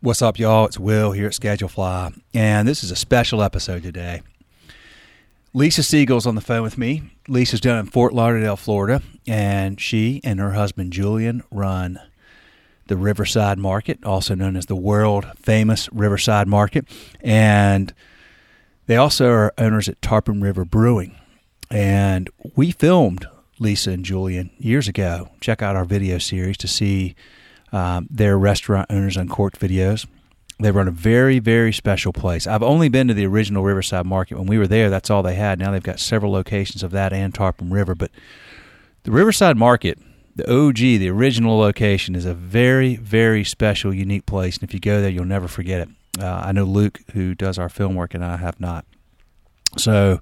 What's up, y'all? It's Will here at Schedulefly, and this is a special episode today. Lisa Siegel's on the phone with me. Lisa's down in Fort Lauderdale, Florida, and she and her husband Julian run the Riverside Market, also known as the world famous Riverside Market, and they also are owners at Tarpon River Brewing. And we filmed Lisa and Julian years ago. Check out our video series to see um, their restaurant owners Uncorked videos. They run a very, very special place. I've only been to the original Riverside Market. When we were there, that's all they had. Now they've got several locations of that and Tarpon River. But the Riverside Market, the OG, the original location, is a very, very special, unique place. And if you go there, you'll never forget it. Uh, I know Luke, who does our film work, and I have not. So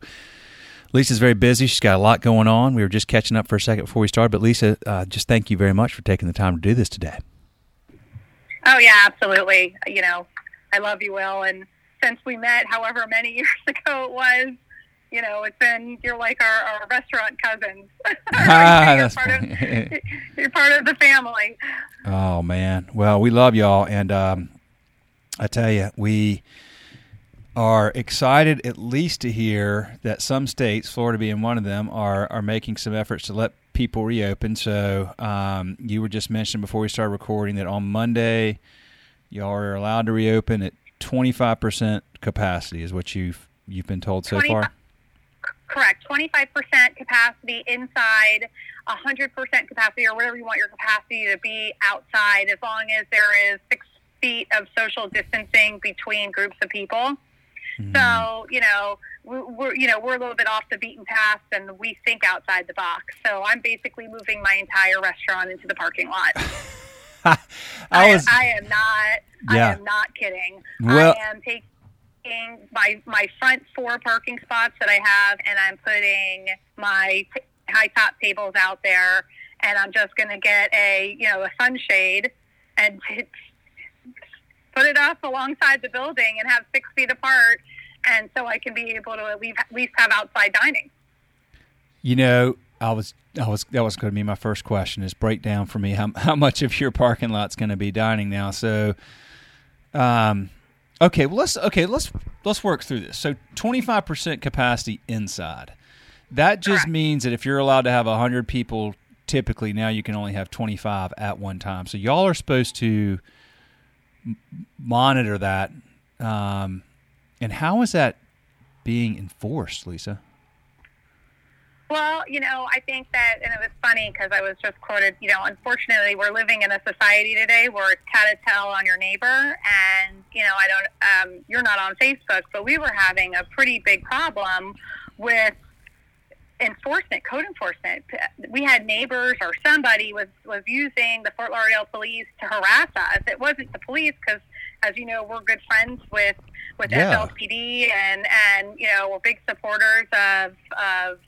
Lisa's very busy. She's got a lot going on. We were just catching up for a second before we started. But Lisa, uh, just thank you very much for taking the time to do this today. Oh yeah, absolutely. You know, I love you, Will, and since we met, however many years ago it was, you know, it's been you're like our, our restaurant cousins. ah, you're that's part funny. of you're part of the family. Oh man, well we love y'all, and um, I tell you, we are excited at least to hear that some states, Florida being one of them, are are making some efforts to let people reopen. So um, you were just mentioning before we started recording that on Monday, y'all are allowed to reopen at twenty five percent capacity, is what you've you've been told so far. Correct. 25% capacity inside, 100% capacity, or whatever you want your capacity to be outside, as long as there is six feet of social distancing between groups of people. Hmm. So you know we- we're you know we're a little bit off the beaten path, and we think outside the box. So I'm basically moving my entire restaurant into the parking lot. I was I, am not. Yeah. I am not kidding. Well- I am taking my my front four parking spots that I have, and I'm putting my t- high top tables out there, and I'm just going to get a you know a sunshade and t- put it up alongside the building and have six feet apart, and so I can be able to at least, at least have outside dining. You know, I was I was that was going to be my first question is break down for me how how much of your parking lot's going to be dining now. So, um, okay, well let's okay let's let's work through this. So twenty five percent capacity inside. That just Correct. means that if you're allowed to have hundred people, typically now you can only have twenty five at one time. So y'all are supposed to monitor that. Um, and how is that being enforced, Lisa? Well, you know, I think that, and it was funny because I was just quoted, you know, unfortunately, we're living in a society today where it's tell on your neighbor. And, you know, I don't, um, you're not on Facebook, but we were having a pretty big problem with enforcement, code enforcement. We had neighbors or somebody was, was using the Fort Lauderdale police to harass us. It wasn't the police because, as you know, we're good friends with, with Yeah. FLPD and, and, you know, we're big supporters of, of,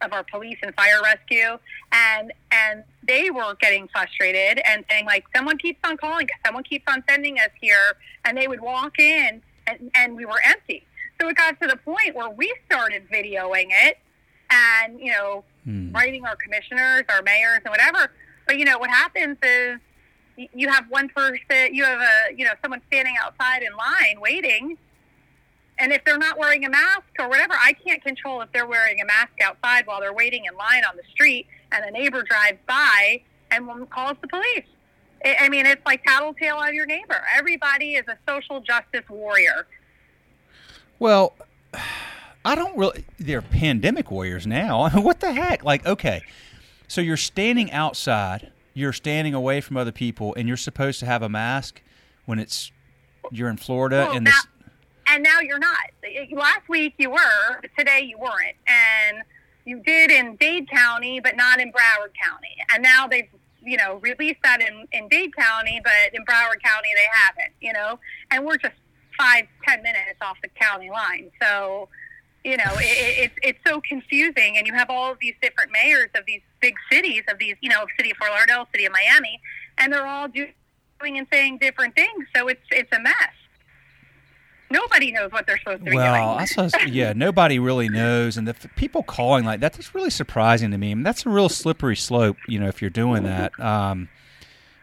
of our police and fire rescue and and they were getting frustrated and saying like someone keeps on calling someone keeps on sending us here and they would walk in and, and we were empty so it got to the point where we started videoing it and you know Hmm. writing our commissioners our mayors and whatever but you know what happens is you have one person you have a you know someone standing outside in line waiting and if they're not wearing a mask or whatever, I can't control if they're wearing a mask outside while they're waiting in line on the street and a neighbor drives by and one calls the police. I I mean, it's like tattletale on your neighbor. Everybody is a social justice warrior. Well, I don't really. They're pandemic warriors now. I mean, what the heck? Like, okay, so you're standing outside, you're standing away from other people, and you're supposed to have a mask when it's you're in Florida Well, and now, this. and now you're not. Last week you were, but today you weren't. And you did in Dade County, but not in Broward County. And now they've, you know, released that in, in Dade County, but in Broward County they haven't, you know? And we're just five, ten minutes off the county line. So, you know, it, it, it's it's so confusing. And you have all of these different mayors of these big cities, of these, you know, city of Fort Lauderdale, city of Miami, and they're all doing and saying different things. So it's it's a mess. Nobody knows what they're supposed to be Well, doing. I saw, yeah, nobody really knows, and the f- people calling like that, that's really surprising to me. I mean, that's a real slippery slope, you know, if you're doing that. Um,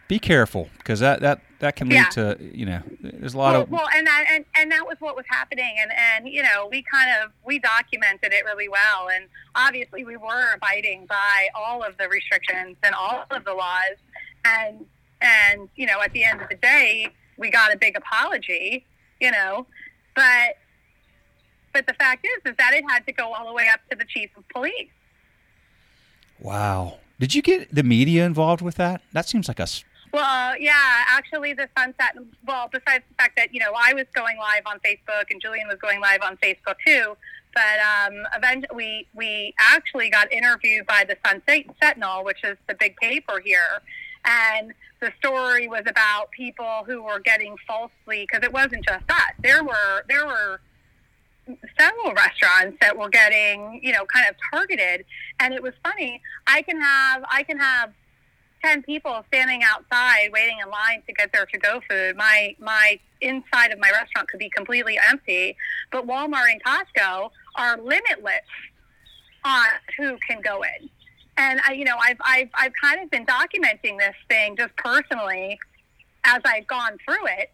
be careful because that, that that can lead Yeah. to you know there's a lot well, of well, and that and, and that was what was happening, and and you know we kind of we documented it really well, and obviously we were abiding by all of the restrictions and all of the laws, and and you know at the end of the day we got a big apology, you know, but but the fact is is that it had to go all the way up to the chief of police. wow. Did you get the media involved with that? That seems like a Well, yeah, actually, the sunset. Well, besides the fact that you know I was going live on Facebook and Julian was going live on Facebook too, but um, eventually we we actually got interviewed by the Sun Sentinel, which is the big paper here, and the story was about people who were getting falsely because it wasn't just us. There were there were several restaurants that were getting you know kind of targeted, and it was funny. I can have I can have 10 people standing outside waiting in line to get their to-go food. My my inside of my restaurant could be completely empty but walmart and costco are limitless on who can go in. And I, you know I've, I've i've kind of been documenting this thing just personally as i've gone through it.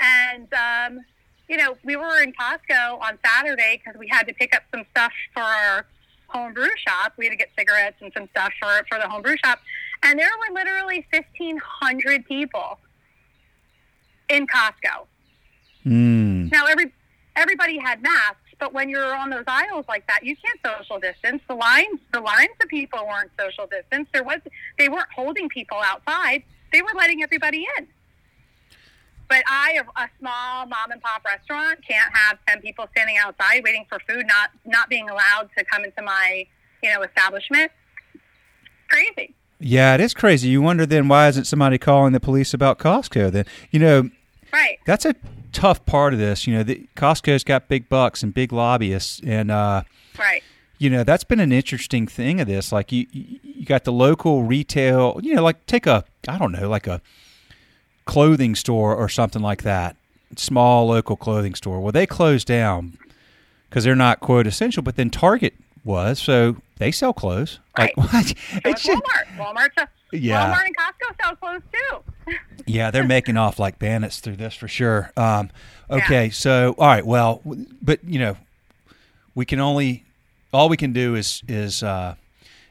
And um, you know we were in costco on saturday because we had to pick up some stuff for our homebrew shop. We had to get cigarettes and some stuff for for the homebrew shop, and there were literally fifteen hundred people in Costco. mm, Now every everybody had masks, but when you're on those aisles like that, you can't social distance. The lines the lines of people weren't social distance. There was they weren't holding people outside. They were letting everybody in. But I, a small mom and pop restaurant, can't have ten people standing outside waiting for food, not not being allowed to come into my you know establishment. Crazy. Yeah, it is crazy. You wonder then why isn't somebody calling the police about Costco? Then you know Right. that's a tough part of this. You know, the, Costco's got big bucks and big lobbyists, and uh, Right. you know that's been an interesting thing of this. Like you, you you got the local retail. You know, like take a I don't know, like a clothing store or something like that, small local clothing store. Well, they closed down because they're not quote essential, but then Target was, so they sell clothes. Like Right. what? So It's just, Walmart. Walmart. Yeah. Walmart and Costco sell clothes too. yeah, they're making off like bandits through this for sure. Um, okay, so all right, well, but you know, we can only all we can do is is uh,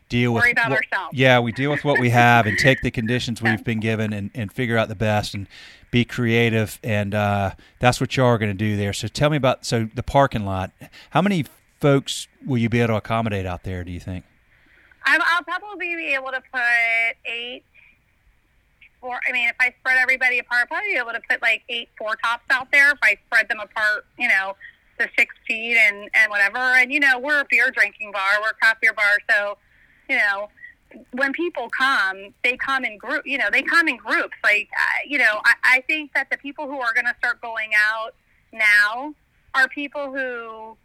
deal with Worry about what- ourselves. Yeah, we deal with what we have and take the conditions we've been given and, and figure out the best and be creative and uh, that's what y'all are going to do there. So tell me about so the parking lot. How many folks will you be able to accommodate out there? Do you think? I'll probably be able to put eight. Four, I mean, if I spread everybody apart, I'll probably be able to put like eight four tops out there. If I spread them apart, you know, the six feet and and whatever. And you know, we're a beer drinking bar, we're a craft beer bar, so you know, when people come, they come in group. You know, they come in groups. Like, uh, you know, I, I think that the people who are going to start going out now are people who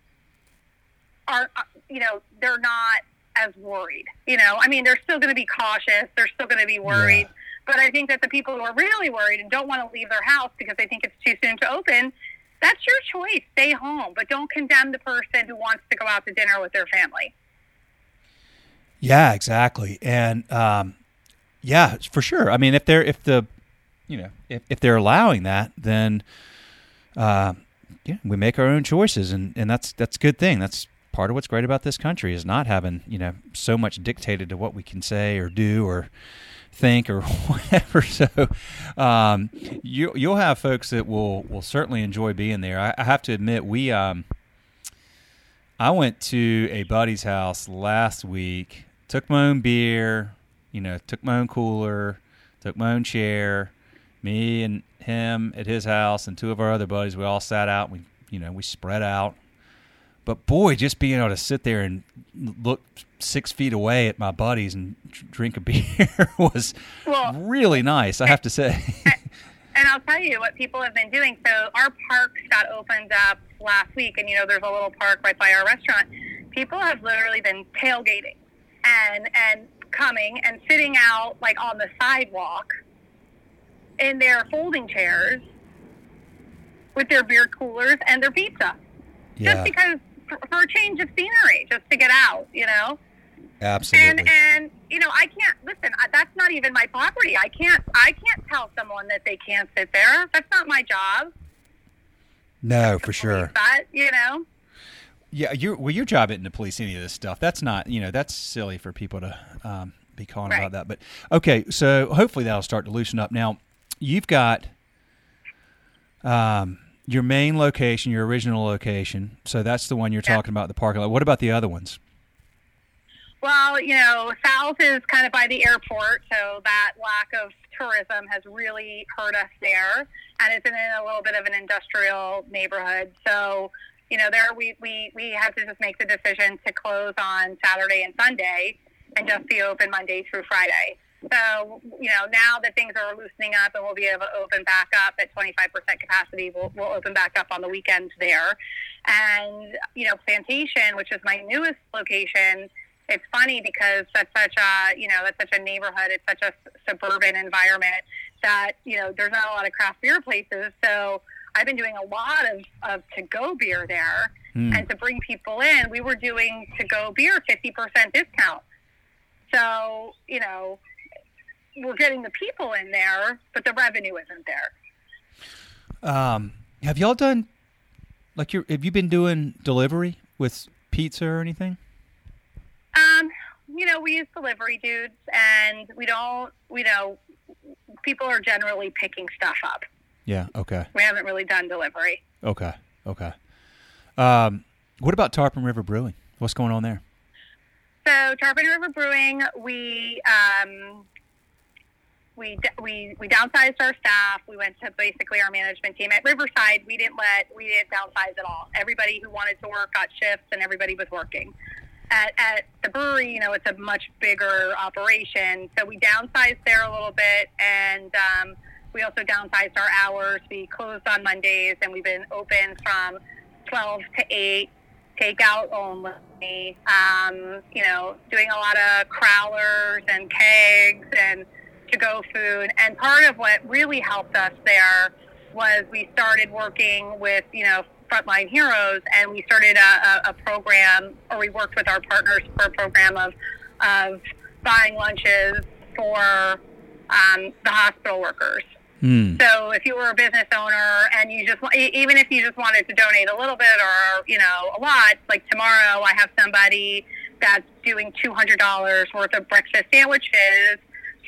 are, uh, you know, they're not as worried. You know, I mean, they're still going to be cautious. They're still going to be worried. But I think that the people who are really worried and don't want to leave their house because they think it's too soon to open, that's your choice. Stay home, but don't condemn the person who wants to go out to dinner with their family. Yeah, exactly. And um, yeah, for sure. I mean, if they're if the you know if, if they're allowing that, then uh, yeah, we make our own choices, and, and that's that's a good thing. That's part of what's great about this country is not having you know so much dictated to what we can say or do or think or whatever. So um, you you'll have folks that will will certainly enjoy being there. I, I have to admit, we um, I went to a buddy's house last week. Took my own beer, you know, took my own cooler, took my own chair. Me and him at his house and two of our other buddies, we all sat out. We, you know, we spread out. But boy, just being able to sit there and look six feet away at my buddies and drink a beer was Well- really nice. I have to say. And I'll tell you what people have been doing. So our parks got opened up last week, and you know there's a little park right by our restaurant. People have literally been tailgating and and coming and sitting out like on the sidewalk in their folding chairs with their beer coolers and their pizza, yeah. just because for, for a change of scenery, just to get out, you know. Absolutely. And and you know, I can't listen. I- That's not even my property. I can't I can't tell someone that they can't sit there. That's not my job. no, for sure. That you know. Yeah, your well, your job isn't to police any of this stuff. That's not, you know, that's silly for people to um, be calling Right. about that. But okay, so hopefully that'll start to loosen up. Now, you've got um, your main location, your original location. So that's the one you're Yeah. talking about, the parking lot. What about the other ones? Well, you know, South is kind of by the airport, so that lack of tourism has really hurt us there, and it's in a little bit of an industrial neighborhood. So, you know, there we we we have to just make the decision to close on Saturday and Sunday, and just be open Monday through Friday. So, you know, now that things are loosening up and we'll be able to open back up at 25% capacity, we'll, we'll open back up on the weekends there. And, you know, Plantation, which is my newest location, it's funny because that's such a, you know, that's such a neighborhood. It's such a suburban environment that, you know, there's not a lot of craft beer places. So I've been doing a lot of, of to-go beer there. Hmm. And to bring people in, we were doing to-go beer 50% discount. So, you know, we're getting the people in there, but the revenue isn't there. Um, have y'all done like you have you been doing delivery with pizza or anything? Um, you know, we use delivery dudes, and we don't. We know people are generally picking stuff up. Yeah. Okay. We haven't really done delivery. Okay. Okay. Um, what about Tarpon River Brewing? What's going on there? So Tarpon River Brewing, we um, we we we downsized our staff. We went to basically our management team at Riverside. We didn't let we didn't downsize at all. Everybody who wanted to work got shifts, and everybody was working. At, at the brewery, you know, it's a much bigger operation, so we downsized there a little bit, and um, we also downsized our hours. We closed on Mondays, and we've been open from 12 to 8 takeout only. Um, you know, doing a lot of crowlers and kegs and to-go food. And part of what really helped us there was we started working with you know frontline heroes, and we started a, a, a program, or we worked with our partners for a program of of buying lunches for um, the hospital workers. Hmm. So if you were a business owner and you just, even if you just wanted to donate a little bit or, you know, a lot, like tomorrow I have somebody that's doing $200 worth of breakfast sandwiches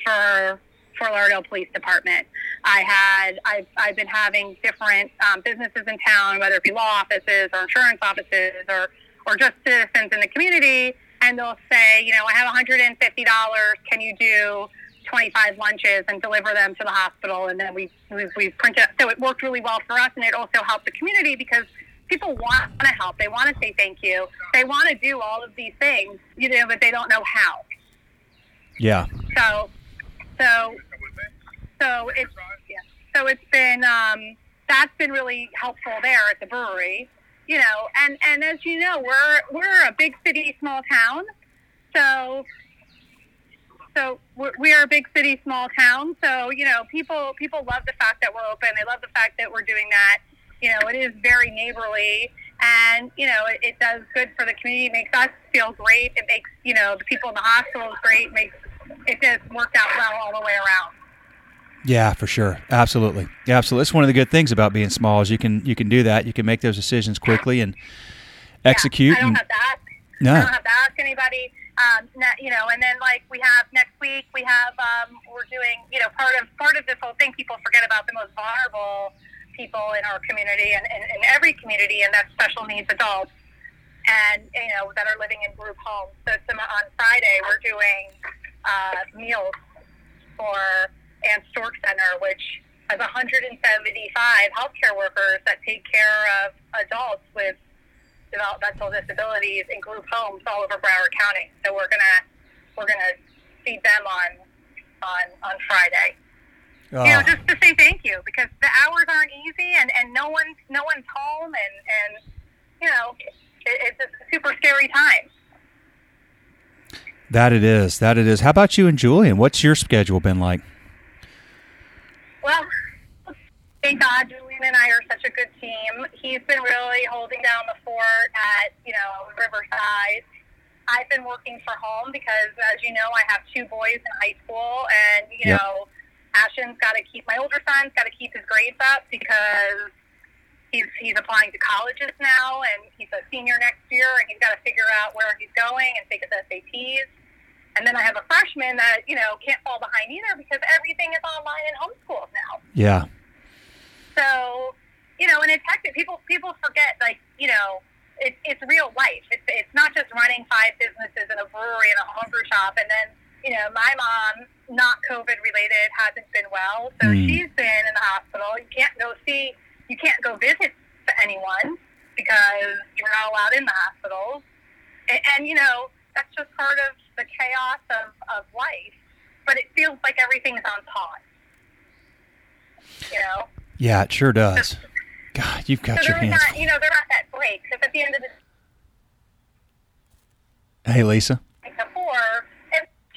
for Fort Lauderdale Police Department. I had, I've, I've been having different um, businesses in town, whether it be law offices or insurance offices or, or just citizens in the community, and they'll say, you know, I have $150. Can you do 25 lunches and deliver them to the hospital? And then we we, we print it. So it worked really well for us, and it also helped the community because people want to help. They want to say thank you. They want to do all of these things, you know, but they don't know how. Yeah. So, so, so it's yeah. So it's been um, that's been really helpful there at the brewery, you know. And and as you know, we're we're a big city, small town. So, so we're, we are a big city, small town. So you know, people people love the fact that we're open. They love the fact that we're doing that. You know, it is very neighborly. And you know it, it does good for the community. It makes us feel great. It makes you know the people in the hospitals great. It makes it just worked out well all the way around. Yeah, for sure. Absolutely. Yeah, absolutely. It's one of the good things about being small is you can you can do that. You can make those decisions quickly and execute. Yeah, I don't and, have to ask. No. I don't have to ask anybody. Um, you know, and then like we have next week, we have um, we're doing you know part of part of this whole thing. People forget about the most vulnerable people in our community and in every community, and that's special needs adults, and you know that are living in group homes. So some, on Friday, we're doing uh, meals for Ann Storck Center, which has 175 healthcare workers that take care of adults with developmental disabilities in group homes all over Broward County. So we're gonna we're gonna feed them on on on Friday. Oh, You know, just to say thank you because the hours aren't easy and and no one's no one's home and and you know it, it's a super scary time. That it is. That it is. How about you and Julian? What's your schedule been like? Well, thank God Julian and I are such a good team. He's been really holding down the fort at, you know, Riverside. I've been working from home because, as you know, I have two boys in high school, and you Yep. know, Ashton's got to keep my older son's got to keep his grades up because he's he's applying to colleges now, and he's a senior next year, and he's got to figure out where he's going and take his SATs. And then I have a freshman that you know can't fall behind either because everything is online and homeschools now. Yeah. So, you know, and it's hectic. People people forget, like, you know, it, it's real life. It's it's not just running five businesses and a brewery and a homebrew shop. And then, you know, my mom, not COVID related, hasn't been well, so Mm. she's been in the hospital. You can't go see, you can't go visit anyone because you're not allowed in the hospitals. And, and you know, that's just part of the chaos of, of life. But it feels like everything's on pause. You know. Yeah, it sure does. God, you've got So your they're hands. not, you know, they're not that break. Because at the end of the Hey, Lisa. day before,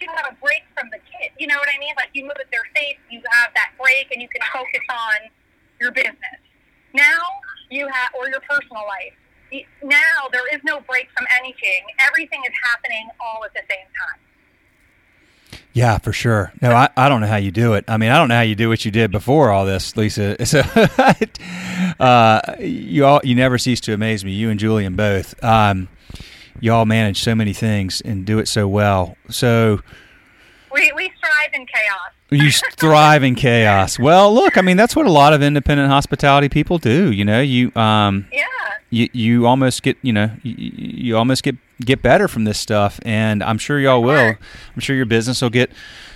you have a break from the kid. You know what I mean? Like you move at their safe, you have that break, and you can focus on your business. Now you have, or your personal life. Now there is no break from anything. Everything is happening all at the same time. Yeah, for sure. No, I, I don't know how you do it. I mean, I don't know how you do what you did before all this, Lisa. So, uh, you all you never cease to amaze me. You and Julian both. Um, you all manage so many things and do it so well. So We we strive in chaos. You thrive in chaos. Well, look, I mean, that's what a lot of independent hospitality people do. You know, you um, Yeah. you you almost get you know you, you almost get get better from this stuff and i'm sure y'all will i'm sure your business will get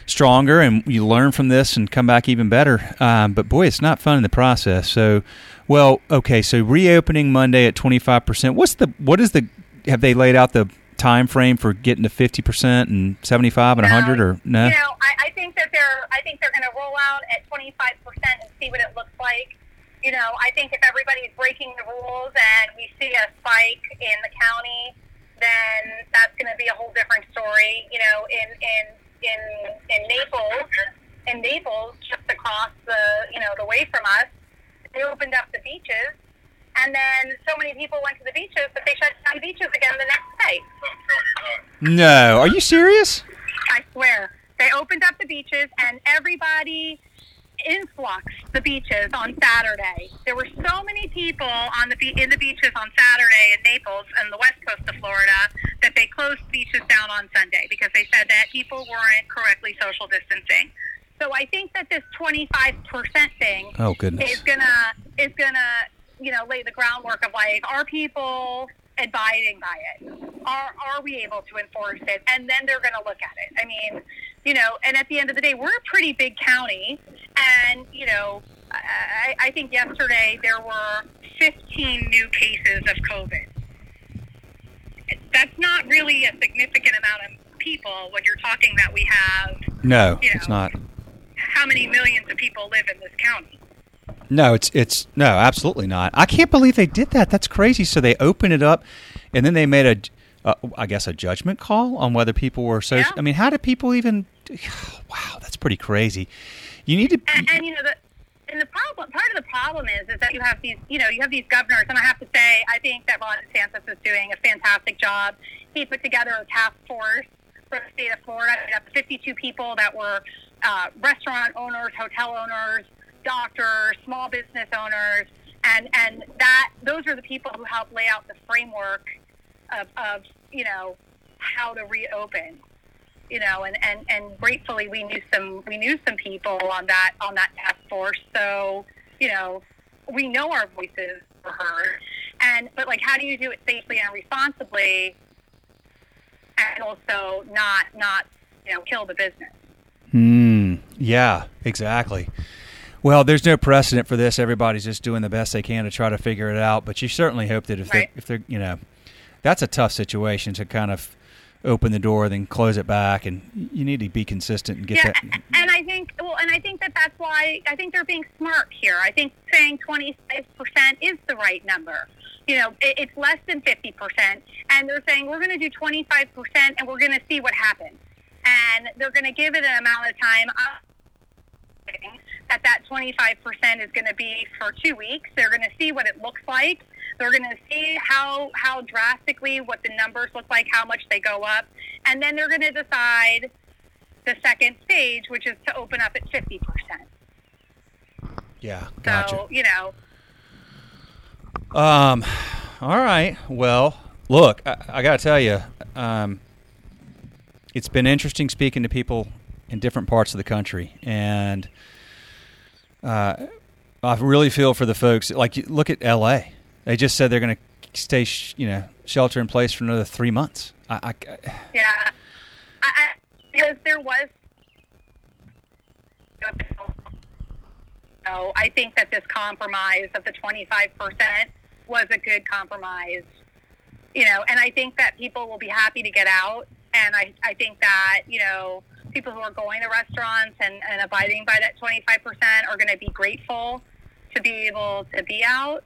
stronger and you learn from this and come back even better um, but boy it's not fun in the process so well okay so reopening monday at 25% what's the what is the have they laid out the time frame for getting to 50% and 75 and 100 or no You know, I, I think that they're I think they're going to roll out at 25% and see what it looks like. You know, I think if everybody's breaking the rules and we see a spike in the county, then that's going to be a whole different story. You know, in in in in Naples, in Naples, just across the you know the way from us, they opened up the beaches. And then so many people went to the beaches that they shut down the beaches again the next day. no are you serious I swear. They opened up the beaches and everybody influxed the beaches on Saturday. There were so many people on the be- in the beaches on Saturday in Naples and the west coast of Florida that they closed beaches down on Sunday because they said that people weren't correctly social distancing. So I think that this 25% thing oh goodness is gonna is gonna you know lay the groundwork of like are people abiding by it? Are are we able to enforce it? And then they're gonna look at it. I mean you know and at the end of the day we're a pretty big county. And you know i, I think yesterday there were 15 new cases of covid. That's not really a significant amount of people when you're talking that we have no you it's not. how many millions of people live in this county No, it's it's no, absolutely not. I can't believe they did that. That's crazy. So they opened it up, and then they made a, uh, I guess, a judgment call on whether people were so. Yeah. I mean, how did people even? Wow, that's pretty crazy. You need to. and, and you know the and the problem part of the problem is is that you have these you know you have these governors and I have to say I think that Ron DeSantis is doing a fantastic job. He put together a task force for the state of Florida. We have 52 people that were uh, restaurant owners, hotel owners, doctors, small business owners, and and that those are the people who help lay out the framework of, of you know how to reopen you know, and, and, and gratefully we knew some we knew some people on that on that task force. So, you know, we know our voices were heard. And but like how do you do it safely and responsibly and also not not, you know, kill the business? Hmm. Yeah. Exactly. Well, there's no precedent for this. Everybody's just doing the best they can to try to figure it out. But you certainly hope that if Right. they if they're you know, that's a tough situation to kind of open the door then close it back, and you need to be consistent and get yeah, that. and I think well, and I think that that's why I think they're being smart here. I think saying 25% is the right number. You know, it, it's less than 50%, and they're saying we're going to do 25%, and we're going to see what happens. And they're going to give it an amount of time. That that 25% is going to be for two weeks. They're going to see what it looks like. They're going to see how how drastically what the numbers look like, how much they go up, and then they're going to decide the second stage, which is to open up at fifty percent. Yeah, gotcha. So you know, Um, all right. Well, look, I, I got to tell you, um, it's been interesting speaking to people in different parts of the country, and uh, I really feel for the folks. Like, look at L.A. They just said they're going to stay, sh- you know, shelter in place for another three months. I, I, yeah, I, I, because there was. So I think that this compromise of the 25% was a good compromise. You know, and I think that people will be happy to get out. And I, I think that, you know, people who are going to restaurants and, and abiding by that 25% are going to be grateful to be able to be out.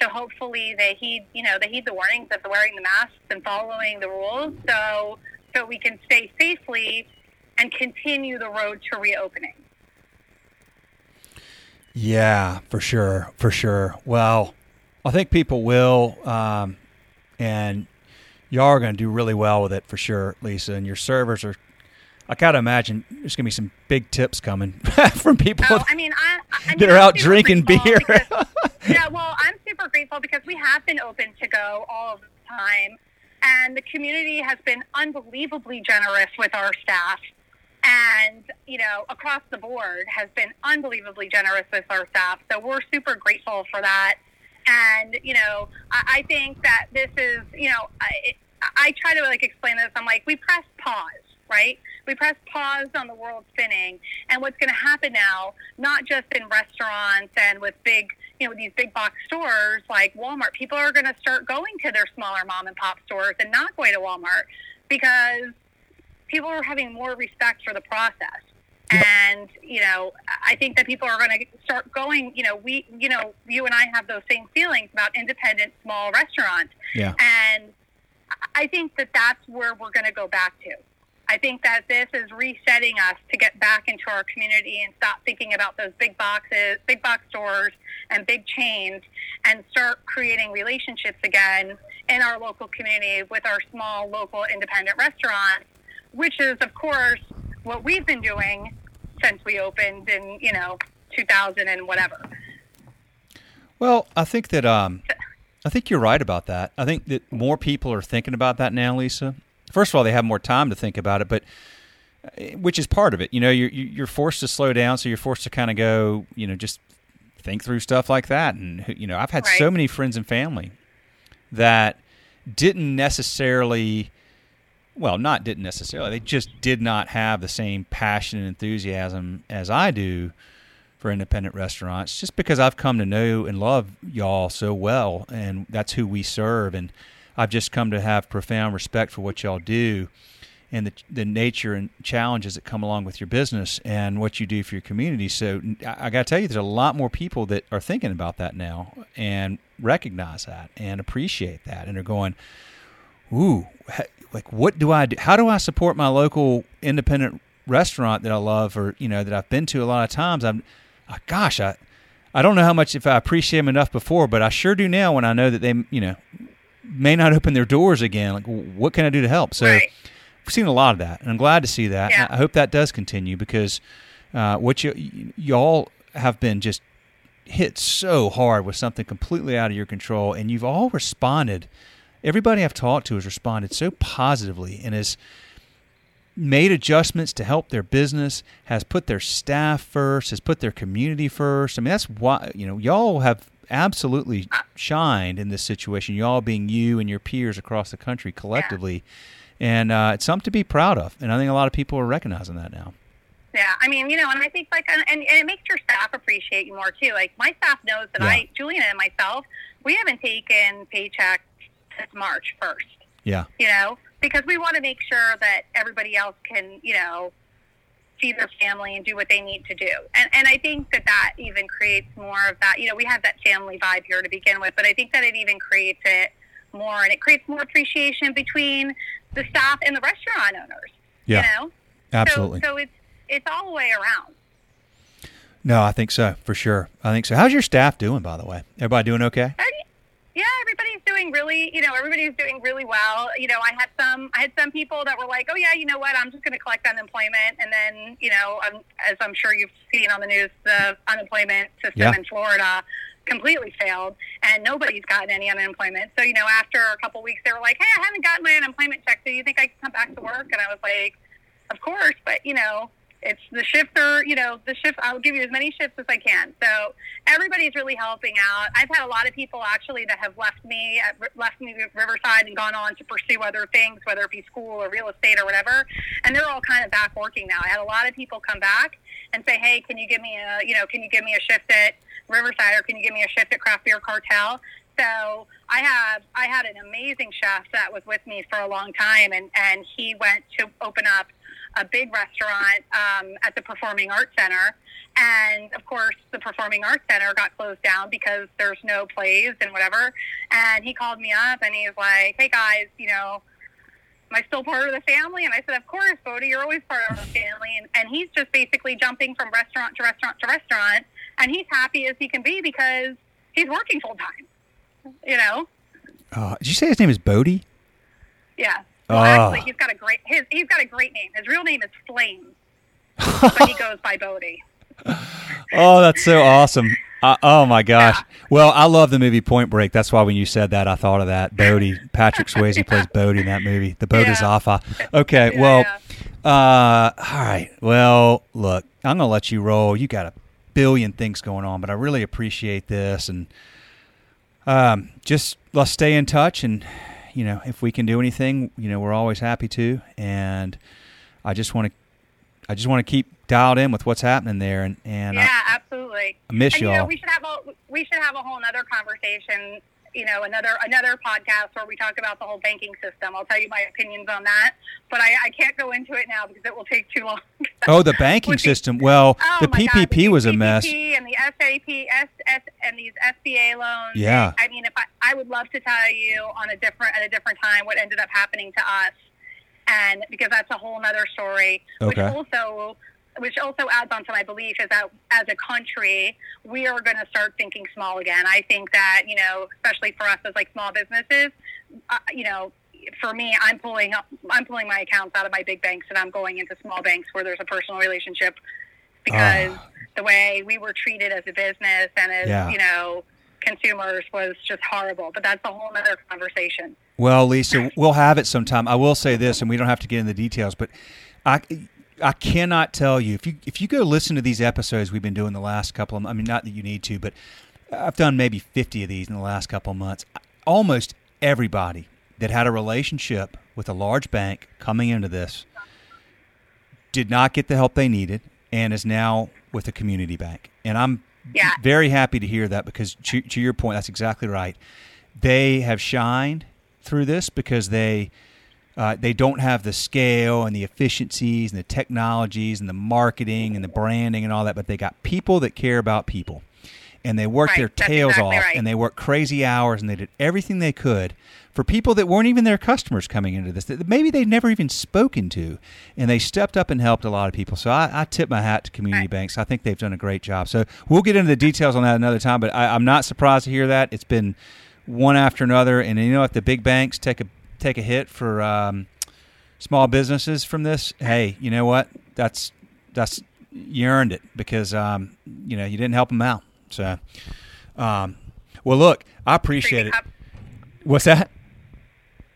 So hopefully they heed, you know, they heed the warnings of wearing the masks and following the rules. So, so we can stay safely and continue the road to reopening. Yeah, for sure, for sure. Well, I think people will, um, and y'all are going to do really well with it for sure, Lisa. And your servers are. I gotta imagine there's going to be some big tips coming from people Oh, I mean, I, I that mean, are I'm out drinking beer. because- yeah, well, I'm super grateful because we have been open to go all the time, and the community has been unbelievably generous with our staff, and you know, across the board has been unbelievably generous with our staff. So we're super grateful for that, and you know, I, I think that this is, you know, I, I try to like explain this. I'm like, we press pause, right? We press pause on the world spinning, and what's going to happen now, not just in restaurants and with big, you know, these big box stores like Walmart, people are going to start going to their smaller mom and pop stores and not going to Walmart because people are having more respect for the process. And, you know, I think that people are going to start going, you know, we, you know, you and I have those same feelings about independent small restaurants. Yeah. And I think that that's where we're going to go back to. I think that this is resetting us to get back into our community and stop thinking about those big boxes, big box stores, and big chains, and start creating relationships again in our local community with our small local independent restaurants, which is, of course, what we've been doing since we opened in, you know, 2000 and whatever. Well, I think that um, I think you're right about that. I think that more people are thinking about that now, Lisa. First of all, they have more time to think about it, but uh, which is part of it. You know, you're you're forced to slow down, so you're forced to kind of go, you know, just think through stuff like that. And you know, I've had so many friends and family that didn't necessarily well, not didn't necessarily. They just did not have the same passion and enthusiasm as I do for independent restaurants just because I've come to know and love y'all so well and that's who we serve and I've just come to have profound respect for what y'all do and the the nature and challenges that come along with your business and what you do for your community. So I, I got to tell you, there's a lot more people that are thinking about that now and recognize that and appreciate that and are going, ooh, like what do I do? How do I support my local independent restaurant that I love or you know that I've been to a lot of times? I'm, uh, gosh, I, I don't know how much if I appreciate them enough before, but I sure do now when I know that they, you know, may not open their doors again. Like, what can I do to help? So Right. we've seen a lot of that, and I'm glad to see that. Yeah. I hope that does continue because uh, what you y'all have been just hit so hard with something completely out of your control, and you've all responded. Everybody I've talked to has responded so positively and has made adjustments to help their business, has put their staff first, has put their community first. I mean, that's why you know y'all have absolutely shined in this situation. Y'all being you and your peers across the country collectively, and uh, it's something to be proud of. And I think a lot of people are recognizing that now. Yeah, I mean, you know, and I think like, and, and it makes your staff appreciate you more too. Like my staff knows that Yeah. I, Julian and myself, we haven't taken paycheck since March first. Yeah, You know, because we want to make sure that everybody else can, you know, feed their family and do what they need to do. And and I think that that even creates more of that. You know, we have that family vibe here to begin with, but I think that it even creates it more, and it creates more appreciation between the staff and the restaurant owners. Yeah. You know. absolutely. So, so it's it's all the way around. no, I think so for sure. I think so. How's your staff doing, by the way? Everybody doing okay? Yeah, doing really, you know, everybody's doing really well. You know, I had some, I had some people that were like, oh yeah, you know what, I'm just going to collect unemployment, and then, you know, um, as I'm sure you've seen on the news, the unemployment system Yeah. in Florida completely failed, and nobody's gotten any unemployment. So, you know, after a couple weeks, they were like, hey, I haven't gotten my unemployment check. Do you think I can come back to work? And I was like, of course, but you know, it's the shifts are, you know, the shift. I'll give you as many shifts as I can. So everybody's really helping out. I've had a lot of people actually that have left me, uh, at, left me Riverside and gone on to pursue other things, whether it be school or real estate or whatever. And they're all kind of back working now. I had a lot of people come back and say, hey, can you give me a, you know, can you give me a shift at Riverside or can you give me a shift at Craft Beer Cartel? So I have I had an amazing chef that was with me for a long time, and and he went to open up a big restaurant um, at the Performing Arts Center, and of course the Performing Arts Center got closed down because there's no plays and whatever. And he called me up and he's like, "Hey guys, you know." Am I still part of the family? And I said, Of course, Bodie, you're always part of the family. And, and he's just basically jumping from restaurant to restaurant to restaurant. And he's happy as he can be because he's working full time. You know? Uh, did you say his name is Bodie? Yeah. Well, Oh. actually, he's got a great his he's got a great name. His real name is Flame, but he goes by Bodhi. Oh, that's so awesome. Uh, oh my gosh. Well, I love the movie Point Break. That's why when you said that, I thought of that. Bodhi. Patrick Swayze plays Bodie in that movie. The boat is Yeah. off. Uh, Okay. Yeah, well, yeah. uh, all right. Well, look, I'm going to let you roll. You got a billion things going on, but I really appreciate this. And um, just let's stay in touch. And, you know, if we can do anything, you know, we're always happy to. And I just want to. I just want to keep dialed in with what's happening there, and and I- yeah, absolutely. I miss and, you know, y'all. we should have a we should have a whole other conversation. You know, another another podcast where we talk about the whole banking system. I'll tell you my opinions on that, but I, I can't go into it now because it will take too long. Oh, the banking system. Well, Oh the my God, PPP the was a mess. and the SAP, SS, and these SBA loans. Yeah. I mean, if I, I would love to tell you on a different at a different time what ended up happening to us, and because that's a whole other story. Which also, which also adds on to my belief is that as a country, we are going to start thinking small again. I think that you know, especially for us as like small businesses, uh, you know. For me, I'm pulling up, I'm pulling my accounts out of my big banks and I'm going into small banks where there's a personal relationship because Ah. the way we were treated as a business and as Yeah. you know consumers was just horrible. But that's a whole other conversation. Well, Lisa, we'll have it sometime. I will say this, and we don't have to get into the details, but I, I cannot tell you if you if you go listen to these episodes we've been doing the last couple of. I mean, not that you need to, but I've done maybe fifty of these in the last couple of months. Almost everybody that had a relationship with a large bank coming into this did not get the help they needed and is now with a community bank. And I'm Yeah. very happy to hear that because to, to your point, that's exactly right. They have shined through this because they uh, they don't have the scale and the efficiencies and the technologies and the marketing and the branding and all that, but they got people that care about people. And they worked Right, their tails exactly off right. and they worked crazy hours and they did everything they could for people that weren't even their customers coming into this, that maybe they'd never even spoken to. And they stepped up and helped a lot of people. So I, I tip my hat to community Right. banks. I think they've done a great job. So we'll get into the details on that another time, but I, I'm not surprised to hear that. It's been one after another. And you know, if the big banks take a take a hit for um, small businesses from this, hey, you know what? That's that's you earned it because um, you know you didn't help them out. So, um, well, look, I appreciate it. What's that?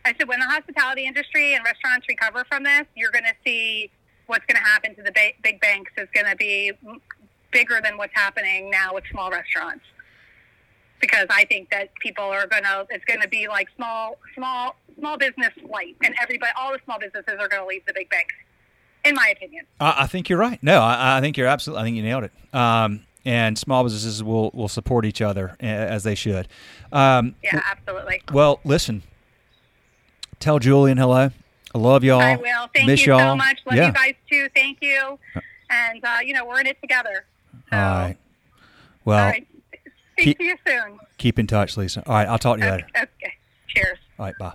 I said when the hospitality industry and restaurants recover from this, you're going to see what's going to happen to the ba- big banks is going to be bigger than what's happening now with small restaurants. Because I think that people are going to, it's going to be like small, small, small business light, and everybody, all the small businesses are going to leave the big banks, in my opinion. I, I think you're right. No, I, I think you're absolutely. I think you nailed it. Um, and small businesses will will support each other as they should. Um, Yeah, absolutely. well, listen. Tell Julian hello. I love y'all. I will. Thank Miss you y'all. so much. Love yeah. you guys too. Thank you. And uh, you know we're in it together. So, All right. Well, all right. Speak keep- to you soon. keep in touch, Lisa. All right. I'll talk to you later. Okay. okay. Cheers. All right. Bye.